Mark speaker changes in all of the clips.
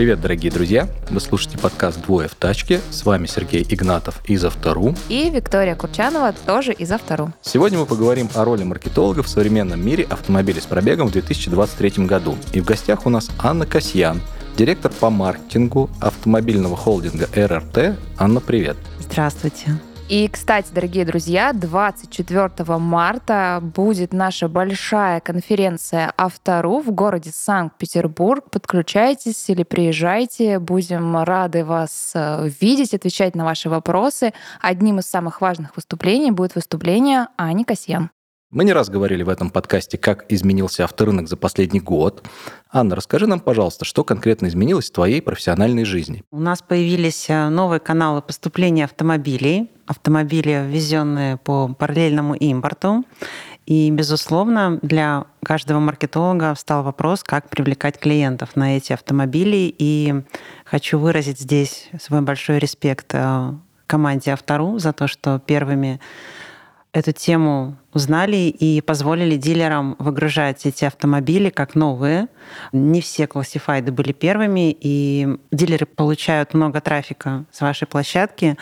Speaker 1: Привет, дорогие друзья! Вы слушаете подкаст «Двое в тачке». С вами Сергей Игнатов из Автору.
Speaker 2: И Виктория Курчанова тоже из Автору.
Speaker 1: Сегодня мы поговорим о роли маркетолога в современном мире автомобилей с пробегом в 2023 году. И в гостях у нас Анна Касьян, директор по маркетингу автомобильного холдинга РРТ. Анна, привет!
Speaker 3: Здравствуйте!
Speaker 2: И, кстати, дорогие друзья, 24 марта будет наша большая конференция Автору в городе Санкт-Петербург. Подключайтесь или приезжайте. Будем рады вас э, видеть, отвечать на ваши вопросы. Одним из самых важных выступлений будет выступление Ани Касьян.
Speaker 1: Мы не раз говорили в этом подкасте, как изменился авторынок за последний год. Анна, расскажи нам, пожалуйста, что конкретно изменилось в твоей профессиональной жизни?
Speaker 3: У нас появились э, новые каналы поступления автомобилей, автомобили, ввезенные по параллельному импорту. И, безусловно, для каждого маркетолога встал вопрос, как привлекать клиентов на эти автомобили. И хочу выразить здесь свой большой респект э, команде Автору за то, что первыми эту тему узнали и позволили дилерам выгружать эти автомобили как новые. Не все классифайды были первыми, и дилеры получают много трафика с вашей площадки.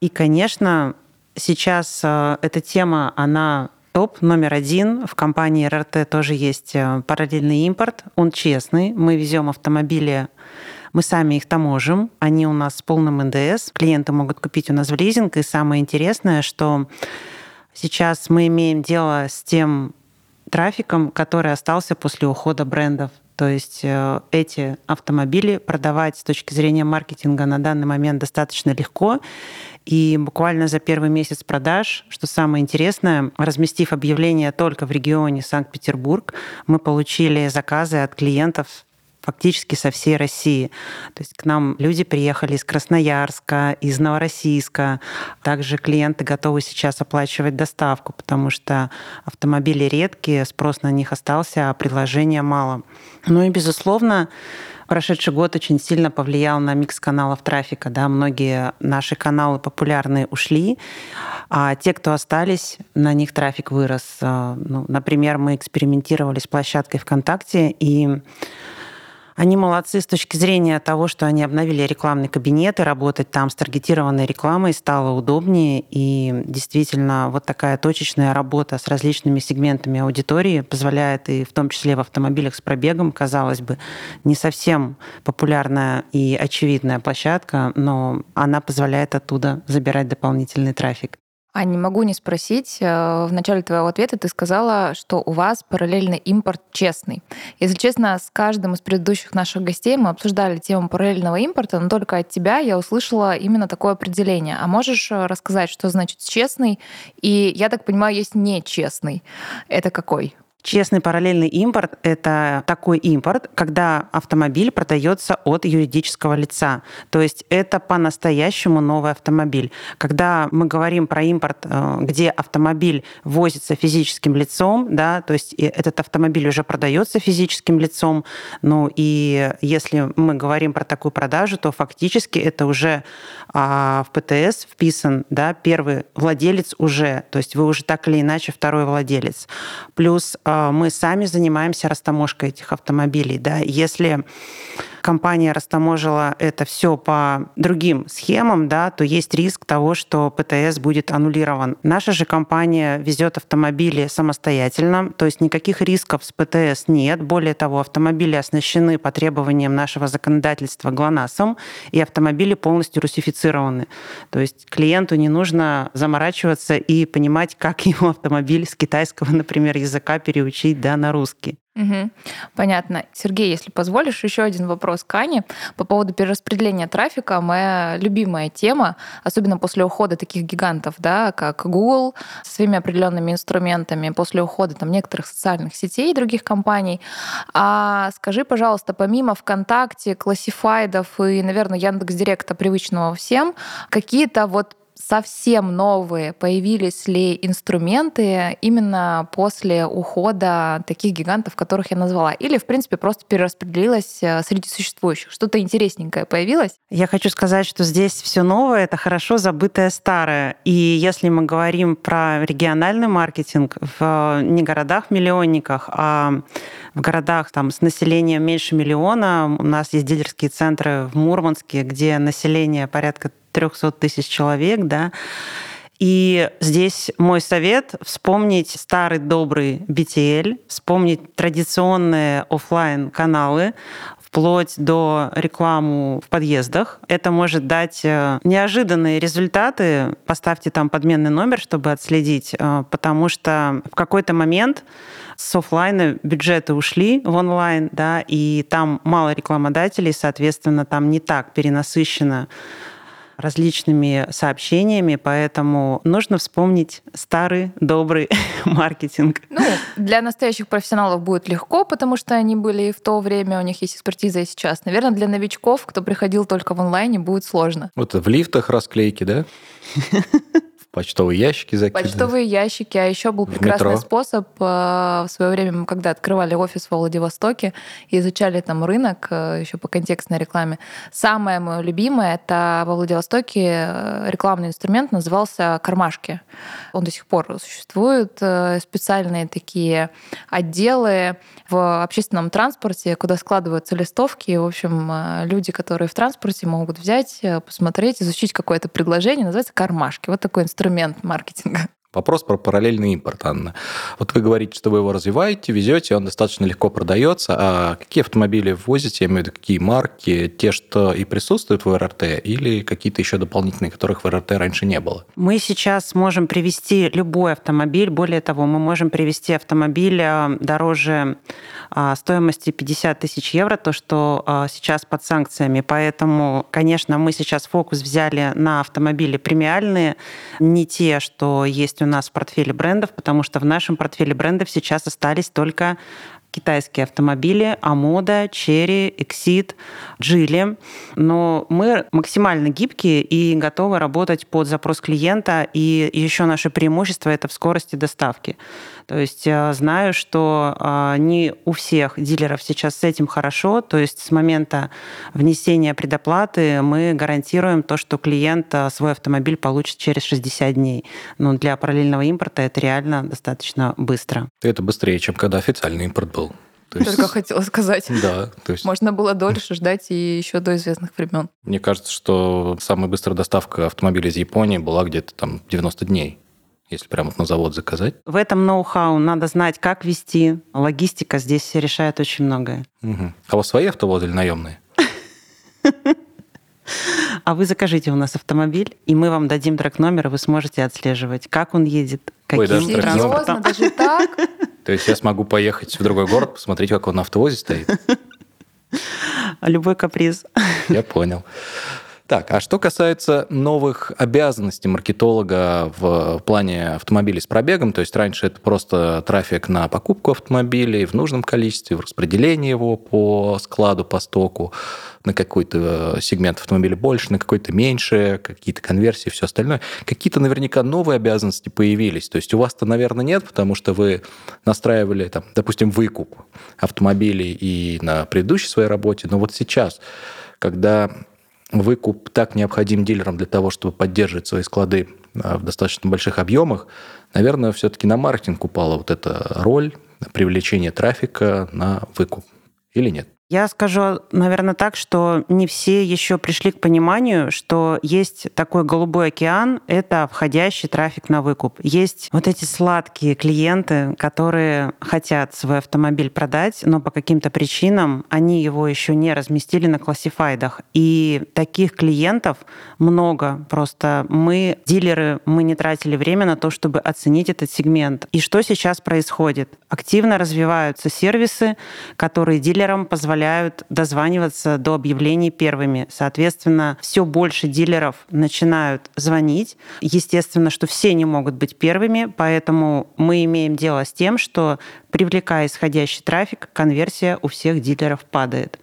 Speaker 3: И, конечно, сейчас э, эта тема, она топ номер один. В компании РРТ тоже есть э, параллельный импорт. Он честный. Мы везем автомобили мы сами их таможим, они у нас с полным НДС, клиенты могут купить у нас в лизинг, и самое интересное, что сейчас мы имеем дело с тем трафиком, который остался после ухода брендов. То есть э, эти автомобили продавать с точки зрения маркетинга на данный момент достаточно легко. И буквально за первый месяц продаж, что самое интересное, разместив объявление только в регионе Санкт-Петербург, мы получили заказы от клиентов фактически со всей России. То есть к нам люди приехали из Красноярска, из Новороссийска. Также клиенты готовы сейчас оплачивать доставку, потому что автомобили редкие, спрос на них остался, а предложения мало. Ну и, безусловно, прошедший год очень сильно повлиял на микс каналов трафика. Да? Многие наши каналы популярные ушли, а те, кто остались, на них трафик вырос. Ну, например, мы экспериментировали с площадкой ВКонтакте, и они молодцы с точки зрения того, что они обновили рекламный кабинет, и работать там с таргетированной рекламой стало удобнее. И действительно, вот такая точечная работа с различными сегментами аудитории позволяет и в том числе в автомобилях с пробегом, казалось бы, не совсем популярная и очевидная площадка, но она позволяет оттуда забирать дополнительный трафик.
Speaker 2: А не могу не спросить, э, в начале твоего ответа ты сказала, что у вас параллельный импорт честный. Если честно, с каждым из предыдущих наших гостей мы обсуждали тему параллельного импорта, но только от тебя я услышала именно такое определение. А можешь э, рассказать, что значит честный? И я так понимаю, есть нечестный. Это какой?
Speaker 3: Честный параллельный импорт – это такой импорт, когда автомобиль продается от юридического лица. То есть это по-настоящему новый автомобиль. Когда мы говорим про импорт, э, где автомобиль возится физическим лицом, да, то есть этот автомобиль уже продается физическим лицом, ну и если мы говорим про такую продажу, то фактически это уже а, в ПТС вписан да, первый владелец уже, то есть вы уже так или иначе второй владелец. Плюс а, мы сами занимаемся растаможкой этих автомобилей. Да. Если компания растаможила это все по другим схемам, да, то есть риск того, что ПТС будет аннулирован. Наша же компания везет автомобили самостоятельно, то есть никаких рисков с ПТС нет. Более того, автомобили оснащены по требованиям нашего законодательства ГЛОНАССом, и автомобили полностью русифицированы. То есть клиенту не нужно заморачиваться и понимать, как его автомобиль с китайского, например, языка переучить да, на русский.
Speaker 2: Угу. Понятно. Сергей, если позволишь, еще один вопрос к Ане по поводу перераспределения трафика. Моя любимая тема, особенно после ухода таких гигантов, да, как Google со своими определенными инструментами, после ухода там, некоторых социальных сетей и других компаний. А скажи, пожалуйста, помимо ВКонтакте, классифайдов и, наверное, Яндекс Директа, привычного всем, какие-то вот совсем новые, появились ли инструменты именно после ухода таких гигантов, которых я назвала? Или, в принципе, просто перераспределилось э, среди существующих? Что-то интересненькое появилось?
Speaker 3: Я хочу сказать, что здесь все новое — это хорошо забытое старое. И если мы говорим про региональный маркетинг в не городах-миллионниках, а в городах там, с населением меньше миллиона, у нас есть дилерские центры в Мурманске, где население порядка 300 тысяч человек, да, и здесь мой совет — вспомнить старый добрый BTL, вспомнить традиционные офлайн каналы вплоть до рекламу в подъездах. Это может дать э, неожиданные результаты. Поставьте там подменный номер, чтобы отследить, э, потому что в какой-то момент с офлайна бюджеты ушли в онлайн, да, и там мало рекламодателей, соответственно, там не так перенасыщено различными сообщениями, поэтому нужно вспомнить старый добрый маркетинг.
Speaker 2: Ну, для настоящих профессионалов будет легко, потому что они были и в то время, у них есть экспертиза и сейчас. Наверное, для новичков, кто приходил только в онлайне, будет сложно.
Speaker 1: Вот в лифтах расклейки, да? почтовые ящики закидывать.
Speaker 2: Почтовые ящики, а еще был прекрасный способ э, в свое время, мы когда открывали офис во Владивостоке и изучали там рынок э, еще по контекстной рекламе. Самое мое любимое это во Владивостоке э, рекламный инструмент назывался кармашки. Он до сих пор существует. Специальные такие отделы в общественном транспорте, куда складываются листовки. В общем, люди, которые в транспорте, могут взять, посмотреть, изучить какое-то предложение, называется кармашки. Вот такой инструмент инструмент маркетинга.
Speaker 1: Вопрос про параллельный импорт, Анна. Вот вы говорите, что вы его развиваете, везете, он достаточно легко продается. А какие автомобили ввозите, я имею в виду, какие марки, те, что и присутствуют в РРТ, или какие-то еще дополнительные, которых в РРТ раньше не было?
Speaker 3: Мы сейчас можем привести любой автомобиль. Более того, мы можем привести автомобиль а, дороже а, стоимости 50 тысяч евро, то, что а, сейчас под санкциями. Поэтому, конечно, мы сейчас фокус взяли на автомобили премиальные, не те, что есть есть у нас в портфеле брендов, потому что в нашем портфеле брендов сейчас остались только китайские автомобили, Амода, Черри, Exit, Джили. Но мы максимально гибкие и готовы работать под запрос клиента. И еще наше преимущество – это в скорости доставки. То есть э, знаю, что э, не у всех дилеров сейчас с этим хорошо. То есть с момента внесения предоплаты мы гарантируем то, что клиент э, свой автомобиль получит через 60 дней. Но для параллельного импорта это реально достаточно быстро.
Speaker 1: Это быстрее, чем когда официальный импорт был.
Speaker 2: То есть... Только хотела сказать.
Speaker 1: Да. То есть...
Speaker 2: Можно было дольше ждать и еще до известных времен.
Speaker 1: Мне кажется, что самая быстрая доставка автомобиля из Японии была где-то там 90 дней если прямо на завод заказать?
Speaker 3: В этом ноу-хау надо знать, как вести. Логистика здесь решает очень многое.
Speaker 1: Угу. А у вас свои автовозы или наемные?
Speaker 3: А вы закажите у нас автомобиль, и мы вам дадим трек-номер, и вы сможете отслеживать, как он едет, каким Ой, даже
Speaker 2: Серьезно, даже так?
Speaker 1: То есть я смогу поехать в другой город, посмотреть, как он на автовозе стоит?
Speaker 3: Любой каприз.
Speaker 1: Я понял. Так, а что касается новых обязанностей маркетолога в плане автомобилей с пробегом, то есть раньше это просто трафик на покупку автомобилей в нужном количестве, в распределении его по складу, по стоку, на какой-то сегмент автомобиля больше, на какой-то меньше, какие-то конверсии, все остальное. Какие-то наверняка новые обязанности появились. То есть у вас-то, наверное, нет, потому что вы настраивали, там, допустим, выкуп автомобилей и на предыдущей своей работе, но вот сейчас, когда выкуп так необходим дилерам для того, чтобы поддерживать свои склады а, в достаточно больших объемах, наверное, все-таки на маркетинг упала вот эта роль привлечения трафика на выкуп. Или нет?
Speaker 3: Я скажу, наверное, так, что не все еще пришли к пониманию, что есть такой голубой океан, это входящий трафик на выкуп. Есть вот эти сладкие клиенты, которые хотят свой автомобиль продать, но по каким-то причинам они его еще не разместили на классифайдах. И таких клиентов много. Просто мы, дилеры, мы не тратили время на то, чтобы оценить этот сегмент. И что сейчас происходит? Активно развиваются сервисы, которые дилерам позволяют позволяют дозваниваться до объявлений первыми. Соответственно, все больше дилеров начинают звонить. Естественно, что все не могут быть первыми, поэтому мы имеем дело с тем, что привлекая исходящий трафик, конверсия у всех дилеров падает.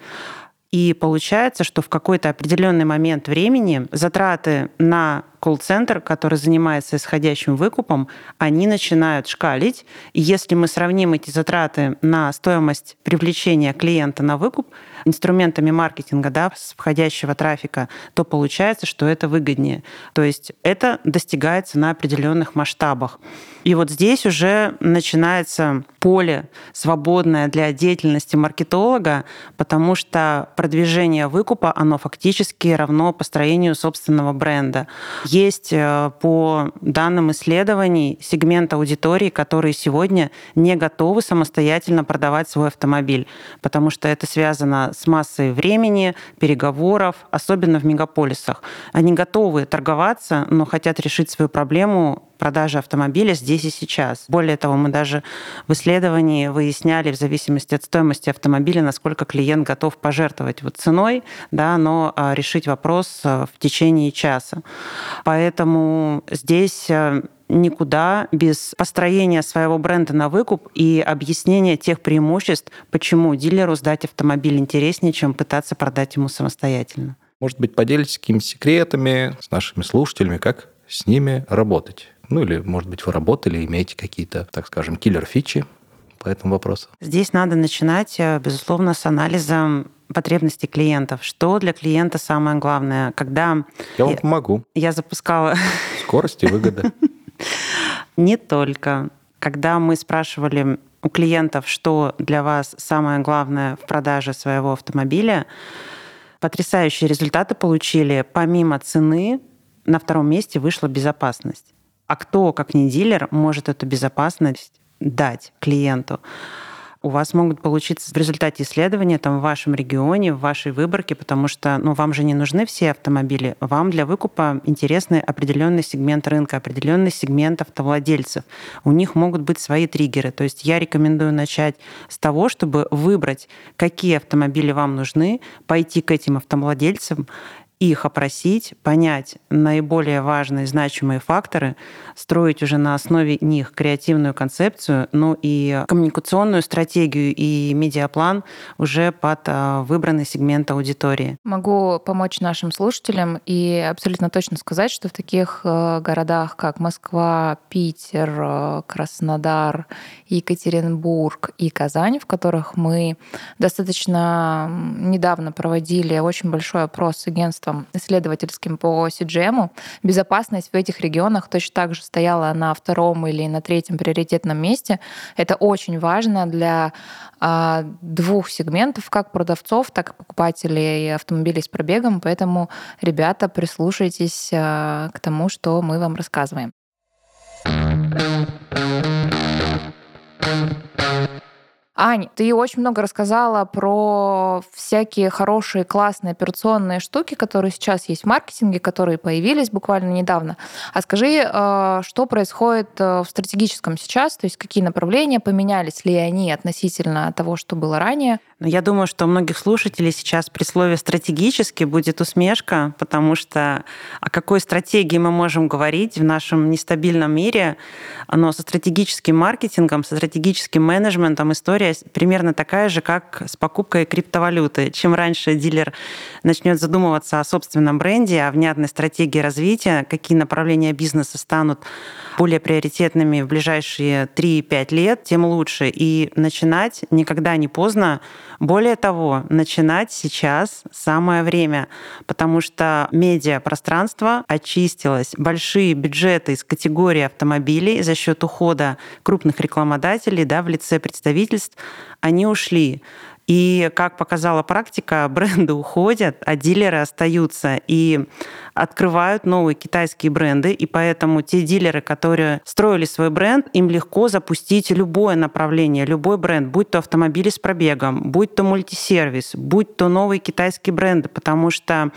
Speaker 3: И получается, что в какой-то определенный момент времени затраты на колл-центр, который занимается исходящим выкупом, они начинают шкалить. И если мы сравним эти затраты на стоимость привлечения клиента на выкуп инструментами маркетинга да, с входящего трафика, то получается, что это выгоднее. То есть это достигается на определенных масштабах. И вот здесь уже начинается поле свободное для деятельности маркетолога, потому что продвижение выкупа, оно фактически равно построению собственного бренда. Есть э, по данным исследований сегмент аудитории, которые сегодня не готовы самостоятельно продавать свой автомобиль, потому что это связано с массой времени, переговоров, особенно в мегаполисах. Они готовы торговаться, но хотят решить свою проблему продажи автомобиля здесь и сейчас. Более того, мы даже в исследовании выясняли в зависимости от стоимости автомобиля, насколько клиент готов пожертвовать вот ценой, да, но а, решить вопрос а, в течение часа. Поэтому здесь а, никуда без построения своего бренда на выкуп и объяснения тех преимуществ, почему дилеру сдать автомобиль интереснее, чем пытаться продать ему самостоятельно.
Speaker 1: Может быть, поделитесь какими-то секретами с нашими слушателями, как с ними работать? Ну или, может быть, вы работали, имеете какие-то, так скажем, киллер-фичи по этому вопросу?
Speaker 3: Здесь надо начинать, э, безусловно, с анализа потребностей клиентов. Что для клиента самое главное? Когда
Speaker 1: я вам помогу.
Speaker 3: Я запускала...
Speaker 1: Скорость и выгода.
Speaker 3: Не только. Когда мы спрашивали у клиентов, что для вас самое главное в продаже своего автомобиля, потрясающие результаты получили. Помимо цены, на втором месте вышла безопасность. А кто, как не дилер, может эту безопасность дать клиенту? У вас могут получиться в результате исследования там, в вашем регионе, в вашей выборке, потому что ну, вам же не нужны все автомобили. Вам для выкупа интересны определенный сегмент рынка, определенный сегмент автовладельцев. У них могут быть свои триггеры. То есть я рекомендую начать с того, чтобы выбрать, какие автомобили вам нужны, пойти к этим автовладельцам их опросить, понять наиболее важные значимые факторы, строить уже на основе них креативную концепцию, ну и коммуникационную стратегию и медиаплан уже под а, выбранный сегмент аудитории.
Speaker 2: Могу помочь нашим слушателям и абсолютно точно сказать, что в таких э, городах, как Москва, Питер, э, Краснодар, Екатеринбург и Казань, в которых мы достаточно недавно проводили очень большой опрос с агентством исследовательским по CGM, безопасность в этих регионах точно так же стояла на втором или на третьем приоритетном месте. Это очень важно для а, двух сегментов, как продавцов, так и покупателей автомобилей с пробегом. Поэтому, ребята, прислушайтесь а, к тому, что мы вам рассказываем. Ань, ты очень много рассказала про всякие хорошие, классные операционные штуки, которые сейчас есть в маркетинге, которые появились буквально недавно. А скажи, э, что происходит э, в стратегическом сейчас, то есть какие направления поменялись ли они относительно того, что было ранее?
Speaker 3: Но я думаю, что у многих слушателей сейчас при слове «стратегически» будет усмешка, потому что о какой стратегии мы можем говорить в нашем нестабильном мире, но со стратегическим маркетингом, со стратегическим менеджментом история примерно такая же, как с покупкой криптовалюты. Чем раньше дилер начнет задумываться о собственном бренде, о внятной стратегии развития, какие направления бизнеса станут более приоритетными в ближайшие 3-5 лет, тем лучше. И начинать никогда не поздно более того, начинать сейчас самое время, потому что медиапространство очистилось. Большие бюджеты из категории автомобилей за счет ухода крупных рекламодателей да, в лице представительств, они ушли. И, как показала практика, бренды уходят, а дилеры остаются и открывают новые китайские бренды. И поэтому те дилеры, которые строили свой бренд, им легко запустить любое направление, любой бренд, будь то автомобили с пробегом, будь то мультисервис, будь то новые китайские бренды, потому что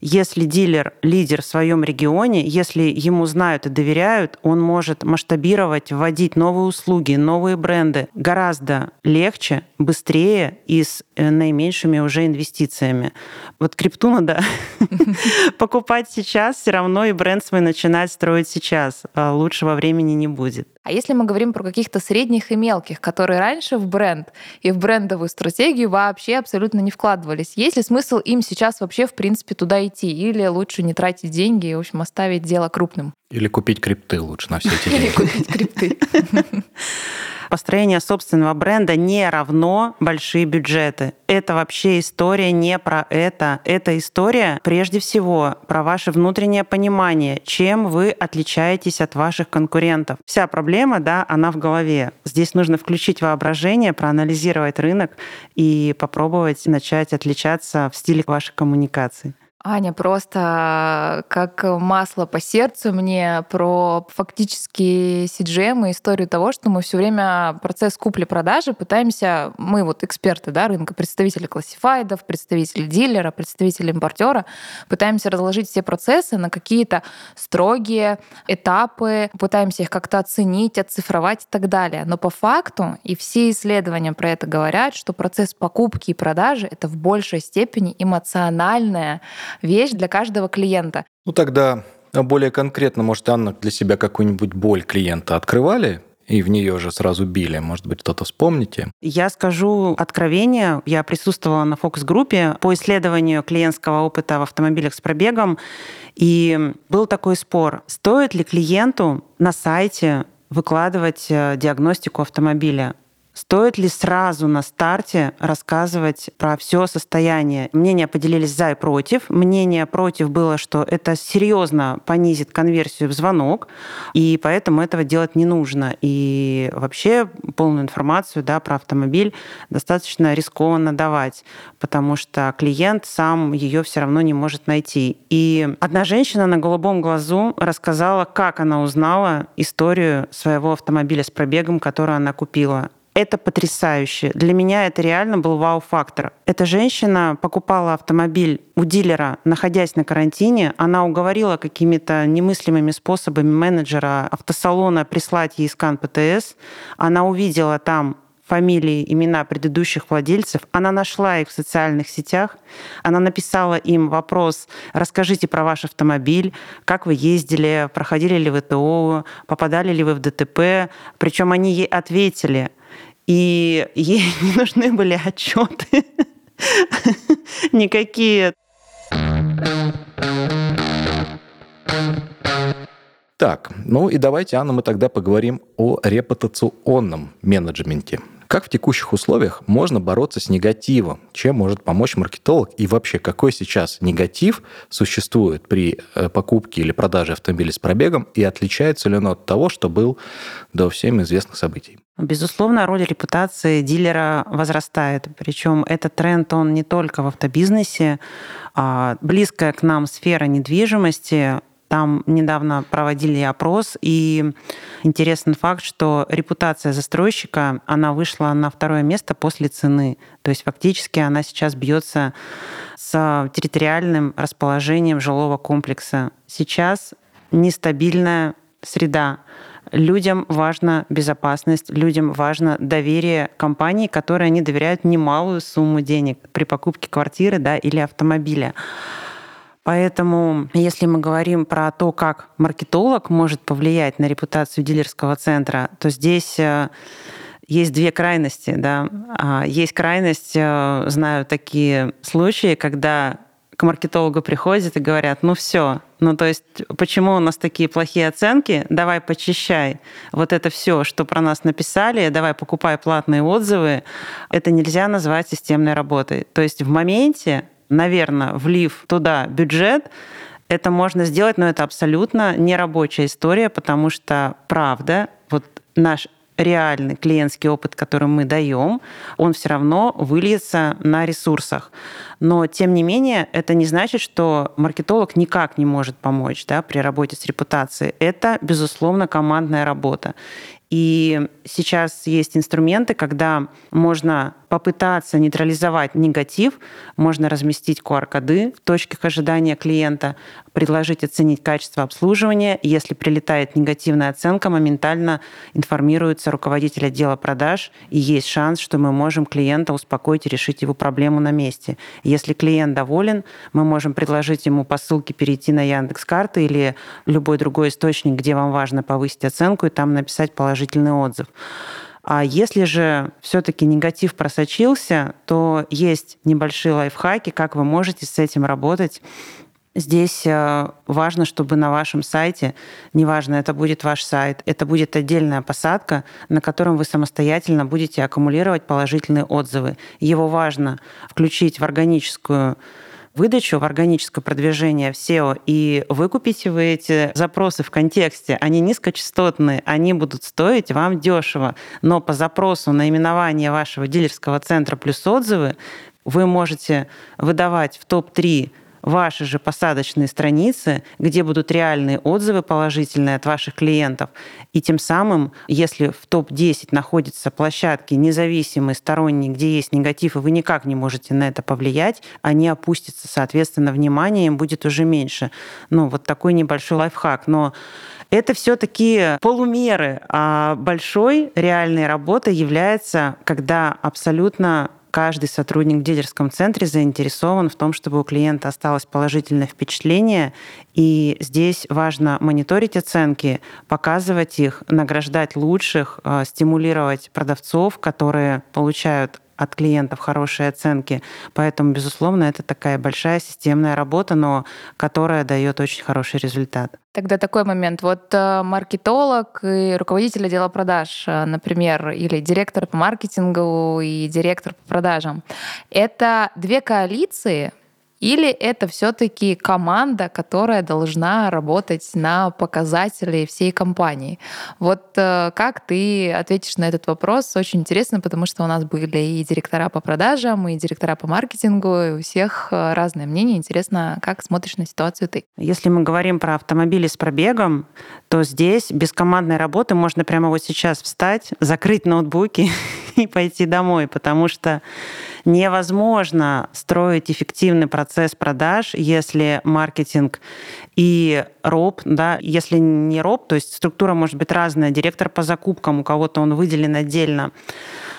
Speaker 3: если дилер лидер в своем регионе, если ему знают и доверяют, он может масштабировать, вводить новые услуги, новые бренды гораздо легче, быстрее и с э, наименьшими уже инвестициями. Вот крипту надо покупать сейчас, все равно и бренд свой начинать строить сейчас. А лучшего времени не будет.
Speaker 2: А если мы говорим про каких-то средних и мелких, которые раньше в бренд и в брендовую стратегию вообще абсолютно не вкладывались, есть ли смысл им сейчас вообще в принципе туда идти? Или лучше не тратить деньги и, в общем, оставить дело крупным?
Speaker 1: Или купить крипты лучше на все эти
Speaker 2: Или
Speaker 1: деньги.
Speaker 2: купить крипты.
Speaker 3: Построение собственного бренда не равно большие бюджеты. Это вообще история не про это. Это история прежде всего про ваше внутреннее понимание, чем вы отличаетесь от ваших конкурентов. Вся проблема, да, она в голове. Здесь нужно включить воображение, проанализировать рынок и попробовать начать отличаться в стиле вашей коммуникации.
Speaker 2: Аня, просто как масло по сердцу мне про фактически CGM и историю того, что мы все время процесс купли-продажи пытаемся, мы вот эксперты да, рынка, представители классифайдов, представители дилера, представители импортера, пытаемся разложить все процессы на какие-то строгие этапы, пытаемся их как-то оценить, оцифровать и так далее. Но по факту, и все исследования про это говорят, что процесс покупки и продажи — это в большей степени эмоциональная вещь для каждого клиента.
Speaker 1: Ну тогда более конкретно, может, Анна для себя какую-нибудь боль клиента открывали и в нее же сразу били. Может быть, кто-то вспомните.
Speaker 3: Я скажу откровение. Я присутствовала на фокус-группе по исследованию клиентского опыта в автомобилях с пробегом. И был такой спор, стоит ли клиенту на сайте выкладывать э, диагностику автомобиля. Стоит ли сразу на старте рассказывать про все состояние? Мнения поделились за и против. Мнение против было, что это серьезно понизит конверсию в звонок, и поэтому этого делать не нужно. И вообще полную информацию да, про автомобиль достаточно рискованно давать, потому что клиент сам ее все равно не может найти. И одна женщина на голубом глазу рассказала, как она узнала историю своего автомобиля с пробегом, который она купила это потрясающе. Для меня это реально был вау-фактор. Эта женщина покупала автомобиль у дилера, находясь на карантине. Она уговорила какими-то немыслимыми способами менеджера автосалона прислать ей скан ПТС. Она увидела там фамилии, имена предыдущих владельцев. Она нашла их в социальных сетях. Она написала им вопрос, расскажите про ваш автомобиль, как вы ездили, проходили ли вы ТО, попадали ли вы в ДТП. Причем они ей ответили – и ей не нужны были отчеты никакие.
Speaker 1: Так, ну и давайте, Анна, мы тогда поговорим о репутационном менеджменте. Как в текущих условиях можно бороться с негативом? Чем может помочь маркетолог? И вообще, какой сейчас негатив существует при э, покупке или продаже автомобиля с пробегом? И отличается ли он от того, что был до всем известных событий?
Speaker 3: Безусловно, роль репутации дилера возрастает. Причем этот тренд, он не только в автобизнесе. А близкая к нам сфера недвижимости там недавно проводили опрос, и интересный факт, что репутация застройщика, она вышла на второе место после цены. То есть фактически она сейчас бьется с территориальным расположением жилого комплекса. Сейчас нестабильная среда. Людям важна безопасность, людям важно доверие компании, которой они доверяют немалую сумму денег при покупке квартиры да, или автомобиля. Поэтому, если мы говорим про то, как маркетолог может повлиять на репутацию дилерского центра, то здесь э, есть две крайности. Да? А, есть крайность, э, знаю такие случаи, когда к маркетологу приходят и говорят, ну все, ну то есть почему у нас такие плохие оценки, давай почищай вот это все, что про нас написали, давай покупай платные отзывы. Это нельзя назвать системной работой. То есть в моменте наверное, влив туда бюджет, это можно сделать, но это абсолютно нерабочая история, потому что, правда, вот наш реальный клиентский опыт, который мы даем, он все равно выльется на ресурсах. Но, тем не менее, это не значит, что маркетолог никак не может помочь да, при работе с репутацией. Это, безусловно, командная работа. И сейчас есть инструменты, когда можно попытаться нейтрализовать негатив, можно разместить QR-коды в точках ожидания клиента, предложить оценить качество обслуживания. Если прилетает негативная оценка, моментально информируется руководитель отдела продаж, и есть шанс, что мы можем клиента успокоить и решить его проблему на месте. Если клиент доволен, мы можем предложить ему по ссылке перейти на Яндекс.Карты или любой другой источник, где вам важно повысить оценку, и там написать положительный отзыв. А если же все-таки негатив просочился, то есть небольшие лайфхаки, как вы можете с этим работать Здесь э, важно, чтобы на вашем сайте, неважно, это будет ваш сайт, это будет отдельная посадка, на котором вы самостоятельно будете аккумулировать положительные отзывы. Его важно включить в органическую выдачу, в органическое продвижение в SEO, и выкупите вы эти запросы в контексте. Они низкочастотные, они будут стоить вам дешево. Но по запросу наименование вашего дилерского центра плюс отзывы вы можете выдавать в топ-3 ваши же посадочные страницы, где будут реальные отзывы положительные от ваших клиентов. И тем самым, если в топ-10 находятся площадки независимые, сторонние, где есть негатив, и вы никак не можете на это повлиять, они опустятся, соответственно, внимание им будет уже меньше. Ну, вот такой небольшой лайфхак. Но это все-таки полумеры, а большой реальной работой является, когда абсолютно каждый сотрудник в дилерском центре заинтересован в том, чтобы у клиента осталось положительное впечатление. И здесь важно мониторить оценки, показывать их, награждать лучших, э, стимулировать продавцов, которые получают от клиентов хорошие оценки. Поэтому, безусловно, это такая большая системная работа, но которая дает очень хороший результат.
Speaker 2: Тогда такой момент. Вот э, маркетолог и руководитель отдела продаж, э, например, или директор по маркетингу и директор по продажам. Это две коалиции, или это все-таки команда, которая должна работать на показатели всей компании? Вот э, как ты ответишь на этот вопрос? Очень интересно, потому что у нас были и директора по продажам, и директора по маркетингу, и у всех э, разное мнение. Интересно, как смотришь на ситуацию ты?
Speaker 3: Если мы говорим про автомобили с пробегом, то здесь без командной работы можно прямо вот сейчас встать, закрыть ноутбуки и пойти домой, потому что невозможно строить эффективный процесс продаж, если маркетинг и роб, да, если не роб, то есть структура может быть разная, директор по закупкам, у кого-то он выделен отдельно,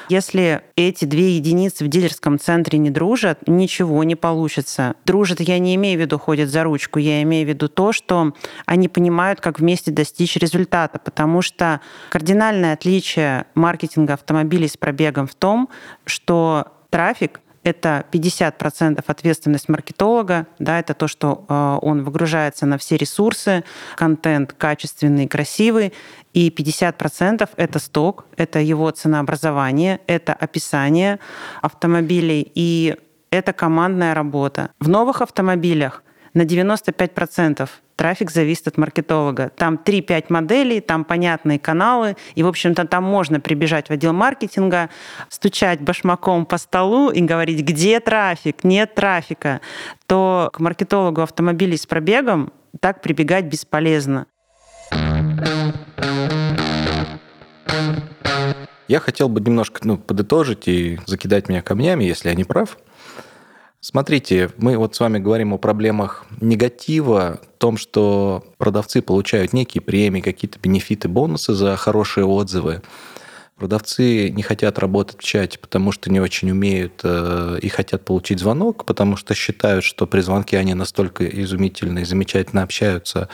Speaker 3: если эти две единицы в дилерском центре не дружат, ничего не получится. Дружат, я не имею в виду ходят за ручку, я имею в виду то, что они понимают, как вместе достичь результата, потому что кардинальное отличие маркетинга автомобилей с пробегом в том, что трафик это 50% ответственность маркетолога, да, это то, что э, он выгружается на все ресурсы, контент качественный, красивый, и 50% это сток, это его ценообразование, это описание автомобилей, и это командная работа. В новых автомобилях на 95% трафик зависит от маркетолога. Там 3-5 моделей, там понятные каналы, и, в общем-то, там можно прибежать в отдел маркетинга, стучать башмаком по столу и говорить, где трафик, нет трафика, то к маркетологу автомобилей с пробегом так прибегать бесполезно.
Speaker 1: Я хотел бы немножко ну, подытожить и закидать меня камнями, если я не прав. Смотрите, мы вот с вами говорим о проблемах негатива, о том, что продавцы получают некие премии, какие-то бенефиты, бонусы за хорошие отзывы. Продавцы не хотят работать в чате, потому что не очень умеют э, и хотят получить звонок, потому что считают, что при звонке они настолько изумительно и замечательно общаются,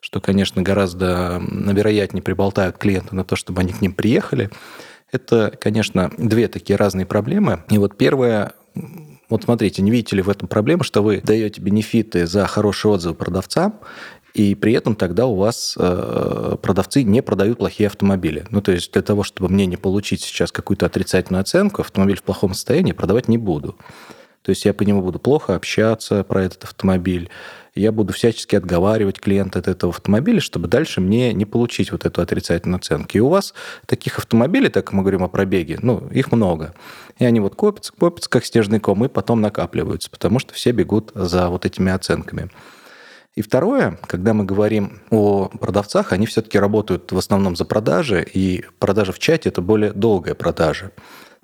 Speaker 1: что, конечно, гораздо вероятнее приболтают клиента на то, чтобы они к ним приехали. Это, конечно, две такие разные проблемы. И вот первое, вот смотрите, не видите ли в этом проблему, что вы даете бенефиты за хорошие отзывы продавцам, и при этом тогда у вас э, продавцы не продают плохие автомобили. Ну, то есть для того, чтобы мне не получить сейчас какую-то отрицательную оценку, автомобиль в плохом состоянии продавать не буду. То есть я по нему буду плохо общаться про этот автомобиль, я буду всячески отговаривать клиента от этого автомобиля, чтобы дальше мне не получить вот эту отрицательную оценку. И у вас таких автомобилей, так мы говорим о пробеге, ну, их много. И они вот копятся, копятся, как снежный ком, и потом накапливаются, потому что все бегут за вот этими оценками. И второе, когда мы говорим о продавцах, они все-таки работают в основном за продажи, и продажа в чате – это более долгая продажа.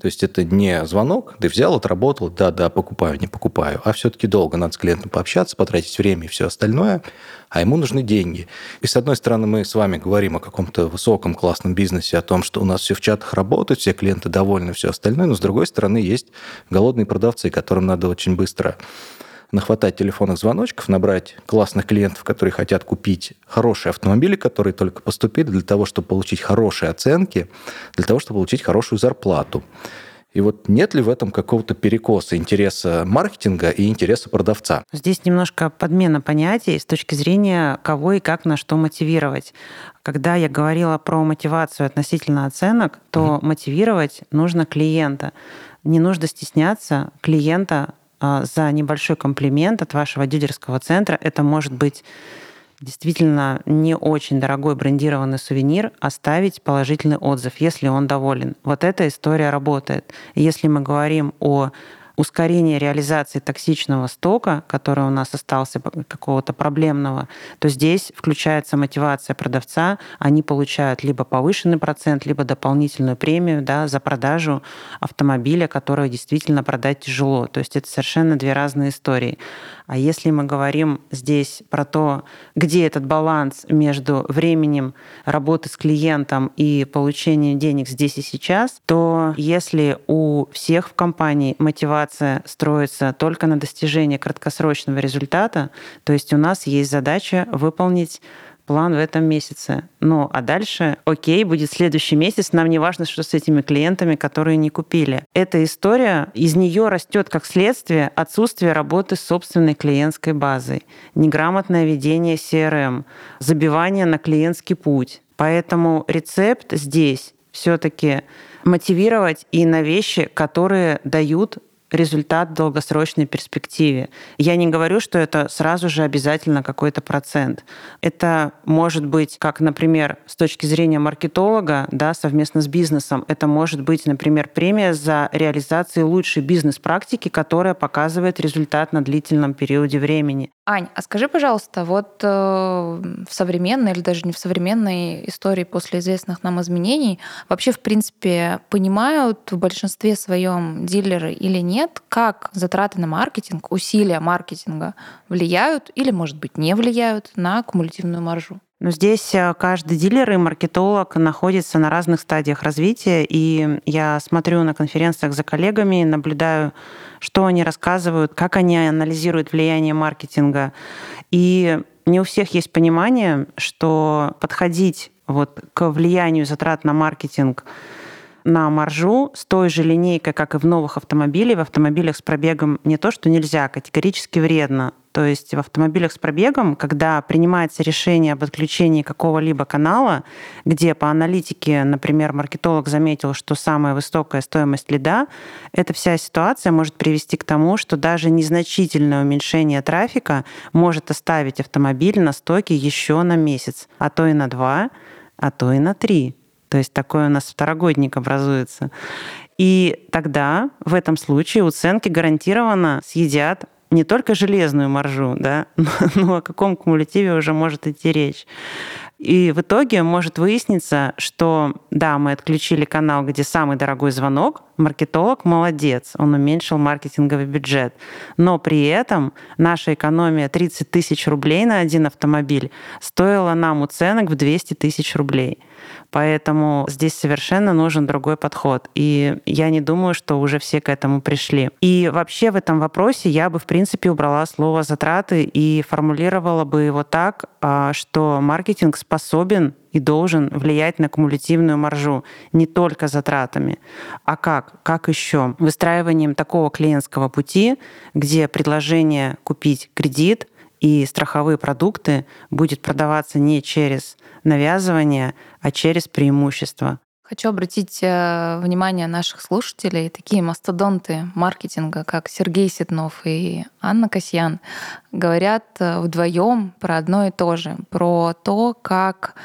Speaker 1: То есть это не звонок, ты взял, отработал, да-да, покупаю, не покупаю, а все-таки долго надо с клиентом пообщаться, потратить время и все остальное, а ему нужны деньги. И с одной стороны мы с вами говорим о каком-то высоком классном бизнесе, о том, что у нас все в чатах работает, все клиенты довольны, все остальное, но с другой стороны есть голодные продавцы, которым надо очень быстро нахватать телефонных звоночков, набрать классных клиентов, которые хотят купить хорошие автомобили, которые только поступили для того, чтобы получить хорошие оценки, для того, чтобы получить хорошую зарплату. И вот нет ли в этом какого-то перекоса интереса маркетинга и интереса продавца?
Speaker 3: Здесь немножко подмена понятий с точки зрения кого и как на что мотивировать. Когда я говорила про мотивацию относительно оценок, то угу. мотивировать нужно клиента. Не нужно стесняться клиента за небольшой комплимент от вашего дилерского центра. Это может быть действительно не очень дорогой брендированный сувенир, оставить положительный отзыв, если он доволен. Вот эта история работает. Если мы говорим о ускорение реализации токсичного стока, который у нас остался какого-то проблемного, то здесь включается мотивация продавца. Они получают либо повышенный процент, либо дополнительную премию да, за продажу автомобиля, который действительно продать тяжело. То есть это совершенно две разные истории. А если мы говорим здесь про то, где этот баланс между временем работы с клиентом и получением денег здесь и сейчас, то если у всех в компании мотивация строится только на достижении краткосрочного результата, то есть у нас есть задача выполнить план в этом месяце. Ну, а дальше, окей, будет следующий месяц, нам не важно, что с этими клиентами, которые не купили. Эта история, из нее растет как следствие отсутствие работы с собственной клиентской базой, неграмотное ведение CRM, забивание на клиентский путь. Поэтому рецепт здесь все-таки мотивировать и на вещи, которые дают результат в долгосрочной перспективе. Я не говорю, что это сразу же обязательно какой-то процент. Это может быть, как, например, с точки зрения маркетолога, да, совместно с бизнесом, это может быть, например, премия за реализацию лучшей бизнес-практики, которая показывает результат на длительном периоде времени.
Speaker 2: Ань, а скажи, пожалуйста, вот э, в современной или даже не в современной истории после известных нам изменений вообще, в принципе, понимают в большинстве своем дилеры или нет, как затраты на маркетинг, усилия маркетинга влияют или, может быть, не влияют на кумулятивную маржу?
Speaker 3: Но здесь э, каждый дилер и маркетолог находится на разных стадиях развития, и я смотрю на конференциях за коллегами, наблюдаю, что они рассказывают, как они анализируют влияние маркетинга. И не у всех есть понимание, что подходить вот к влиянию затрат на маркетинг на маржу с той же линейкой, как и в новых автомобилях, в автомобилях с пробегом не то, что нельзя, категорически вредно. То есть в автомобилях с пробегом, когда принимается решение об отключении какого-либо канала, где по аналитике, например, маркетолог заметил, что самая высокая стоимость лида, эта вся ситуация может привести к тому, что даже незначительное уменьшение трафика может оставить автомобиль на стоке еще на месяц, а то и на два, а то и на три. То есть такой у нас второгодник образуется. И тогда в этом случае уценки гарантированно съедят не только железную маржу, да, но о каком кумулятиве уже может идти речь. И в итоге может выясниться, что да, мы отключили канал, где самый дорогой звонок, маркетолог молодец, он уменьшил маркетинговый бюджет. Но при этом наша экономия 30 тысяч рублей на один автомобиль стоила нам уценок в 200 тысяч рублей. Поэтому здесь совершенно нужен другой подход. И я не думаю, что уже все к этому пришли. И вообще в этом вопросе я бы, в принципе, убрала слово «затраты» и формулировала бы его так, а, что маркетинг способен и должен влиять на кумулятивную маржу не только затратами. А как? Как еще? Выстраиванием такого клиентского пути, где предложение купить кредит и страховые продукты будет продаваться не через навязывание, а через преимущество.
Speaker 2: Хочу обратить э, внимание наших слушателей. Такие мастодонты маркетинга, как Сергей Ситнов и Анна Касьян, говорят э, вдвоем про одно и то же, про то, как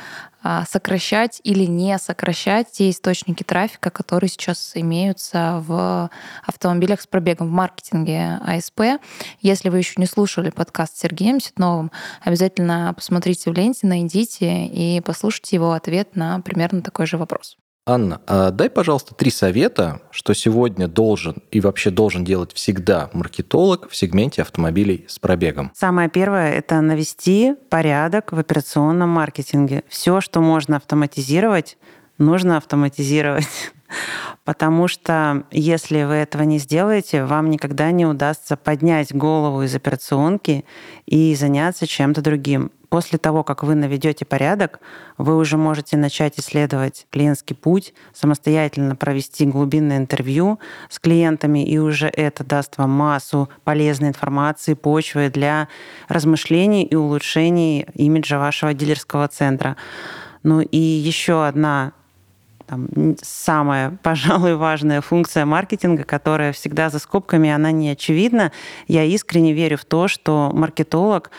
Speaker 2: а, сокращать или не сокращать те источники трафика, которые сейчас имеются в автомобилях с пробегом в маркетинге АСП. Если вы еще не слушали подкаст с Сергеем Ситновым, обязательно посмотрите в ленте, найдите и послушайте его ответ на примерно такой же вопрос.
Speaker 1: Анна, а дай, пожалуйста, три совета, что сегодня должен и вообще должен делать всегда маркетолог в сегменте автомобилей с пробегом.
Speaker 3: Самое первое – это навести порядок в операционном маркетинге. Все, что можно автоматизировать, нужно автоматизировать. Потому что если вы этого не сделаете, вам никогда не удастся поднять голову из операционки и заняться чем-то другим. После того, как вы наведете порядок, вы уже можете начать исследовать клиентский путь, самостоятельно провести глубинное интервью с клиентами, и уже это даст вам массу полезной информации, почвы для размышлений и улучшений имиджа вашего дилерского центра. Ну и еще одна там, самая, пожалуй, важная функция маркетинга, которая всегда за скобками, она не очевидна. Я искренне верю в то, что маркетолог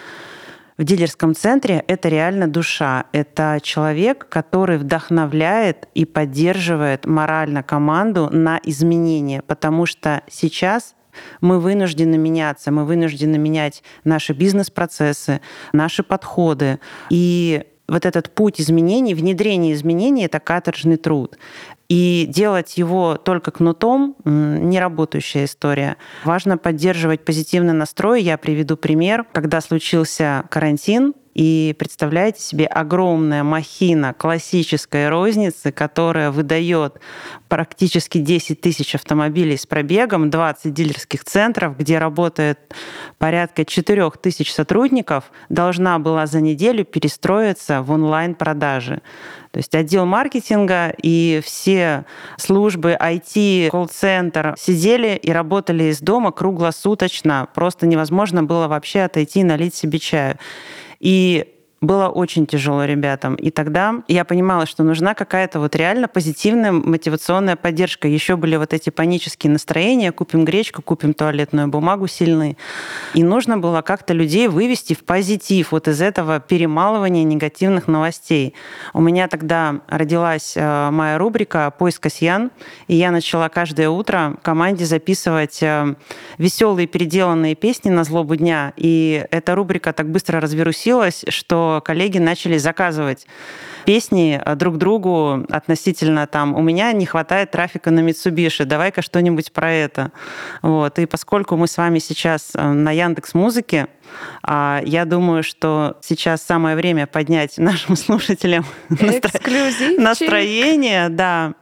Speaker 3: в дилерском центре это реально душа. Это человек, который вдохновляет и поддерживает морально команду на изменения, потому что сейчас мы вынуждены меняться, мы вынуждены менять наши бизнес-процессы, наши подходы. И вот этот путь изменений, внедрение изменений — это каторжный труд. И делать его только кнутом — не работающая история. Важно поддерживать позитивный настрой. Я приведу пример. Когда случился карантин, и представляете себе огромная махина классической розницы, которая выдает практически 10 тысяч автомобилей с пробегом, 20 дилерских центров, где работает порядка 4 тысяч сотрудников, должна была за неделю перестроиться в онлайн-продажи. То есть отдел маркетинга и все службы IT, колл-центр сидели и работали из дома круглосуточно. Просто невозможно было вообще отойти и налить себе чаю. И было очень тяжело ребятам. И тогда я понимала, что нужна какая-то вот реально позитивная мотивационная поддержка. Еще были вот эти панические настроения, купим гречку, купим туалетную бумагу сильные. И нужно было как-то людей вывести в позитив вот из этого перемалывания негативных новостей. У меня тогда родилась э, моя рубрика «Поиск Касьян», и я начала каждое утро команде записывать э, веселые переделанные песни на злобу дня. И эта рубрика так быстро развирусилась, что коллеги начали заказывать песни э, друг другу относительно там «У меня не хватает трафика на Mitsubishi, давай-ка что-нибудь про это». Вот. И поскольку мы с вами сейчас э, на Яндекс Музыке, а, я думаю, что сейчас самое время поднять нашим слушателям настроение. Да.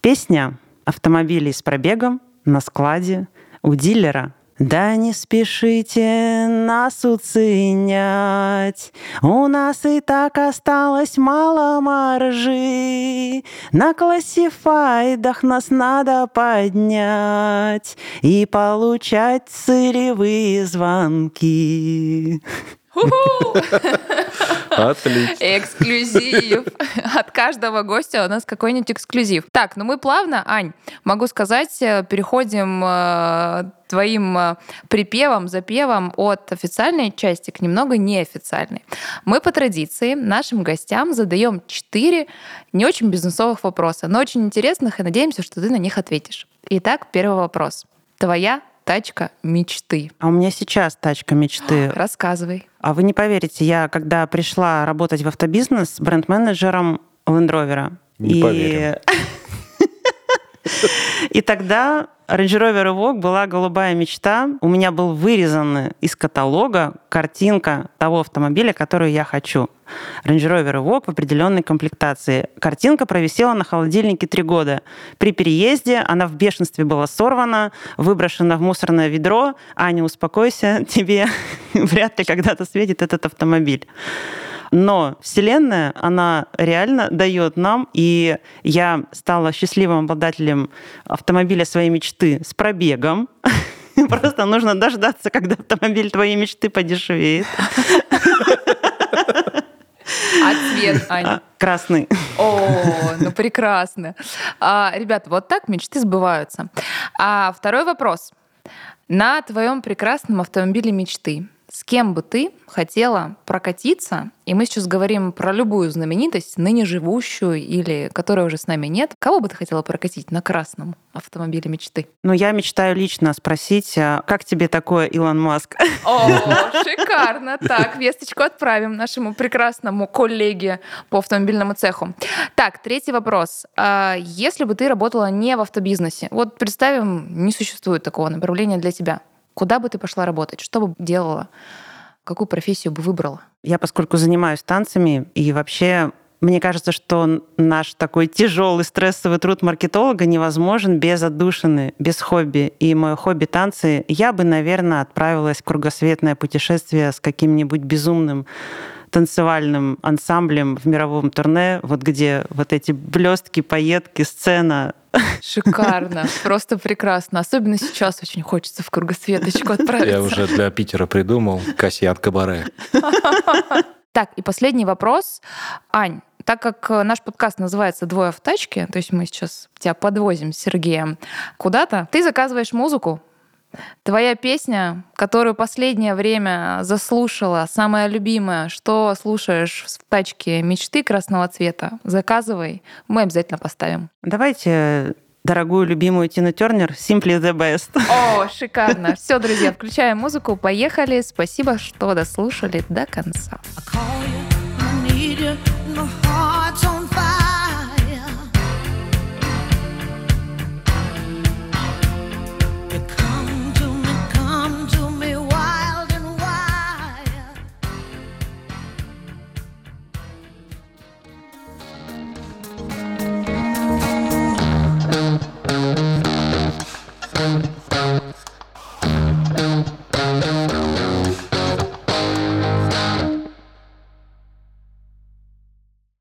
Speaker 3: Песня автомобилей с пробегом на складе у дилера да не спешите нас уценять, У нас и так осталось мало маржи. На классифайдах нас надо поднять И получать целевые звонки.
Speaker 2: Отлично. Эксклюзив. От каждого гостя у нас какой-нибудь эксклюзив. Так, ну мы плавно, Ань, могу сказать, э, переходим э, твоим э, припевом, запевом от официальной части к немного неофициальной. Мы по традиции нашим гостям задаем четыре не очень бизнесовых вопроса, но очень интересных, и надеемся, что ты на них ответишь. Итак, первый вопрос. Твоя тачка мечты.
Speaker 3: А у меня сейчас тачка мечты.
Speaker 2: Рассказывай.
Speaker 3: А вы не поверите, я когда пришла работать в автобизнес бренд-менеджером Land Rover.
Speaker 1: Не и... поверим.
Speaker 3: И тогда Range Rover Evoque была голубая мечта. У меня был вырезан из каталога картинка того автомобиля, который я хочу. Range Rover Evoque в определенной комплектации. Картинка провисела на холодильнике три года. При переезде она в бешенстве была сорвана, выброшена в мусорное ведро. Аня, успокойся, тебе вряд ли когда-то светит этот автомобиль. Но Вселенная, она реально дает нам, и я стала счастливым обладателем автомобиля своей мечты с пробегом. Просто нужно дождаться, когда автомобиль твоей мечты подешевеет.
Speaker 2: А цвет, Аня? А,
Speaker 3: красный.
Speaker 2: О, ну прекрасно. А, ребята, вот так мечты сбываются. А второй вопрос. На твоем прекрасном автомобиле мечты с кем бы ты хотела прокатиться? И мы сейчас говорим про любую знаменитость, ныне живущую или которой уже с нами нет. Кого бы ты хотела прокатить на красном автомобиле мечты?
Speaker 3: Ну, я мечтаю лично спросить, а как тебе такое, Илон Маск?
Speaker 2: О, шикарно. Так, весточку отправим нашему прекрасному коллеге по автомобильному цеху. Так, третий вопрос. А если бы ты работала не в автобизнесе, вот представим, не существует такого направления для тебя, Куда бы ты пошла работать? Что бы делала? Какую профессию бы выбрала?
Speaker 3: Я, поскольку занимаюсь танцами и вообще мне кажется, что наш такой тяжелый стрессовый труд маркетолога невозможен без отдушины, без хобби. И мое хобби танцы, я бы, наверное, отправилась в кругосветное путешествие с каким-нибудь безумным танцевальным ансамблем в мировом турне, вот где вот эти блестки, поетки, сцена.
Speaker 2: Шикарно, просто прекрасно. Особенно сейчас очень хочется в кругосветочку отправиться.
Speaker 1: Я уже для Питера придумал Касьян Кабаре.
Speaker 2: Так, и последний вопрос. Ань, так как наш подкаст называется «Двое в тачке», то есть мы сейчас тебя подвозим с Сергеем куда-то, ты заказываешь музыку, Твоя песня, которую последнее время заслушала, самая любимая, что слушаешь в тачке мечты красного цвета, заказывай, мы обязательно поставим.
Speaker 3: Давайте дорогую любимую Тину Тернер «Simply the best».
Speaker 2: О, шикарно. Все, друзья, включаем музыку, поехали. Спасибо, что дослушали до конца. I call you.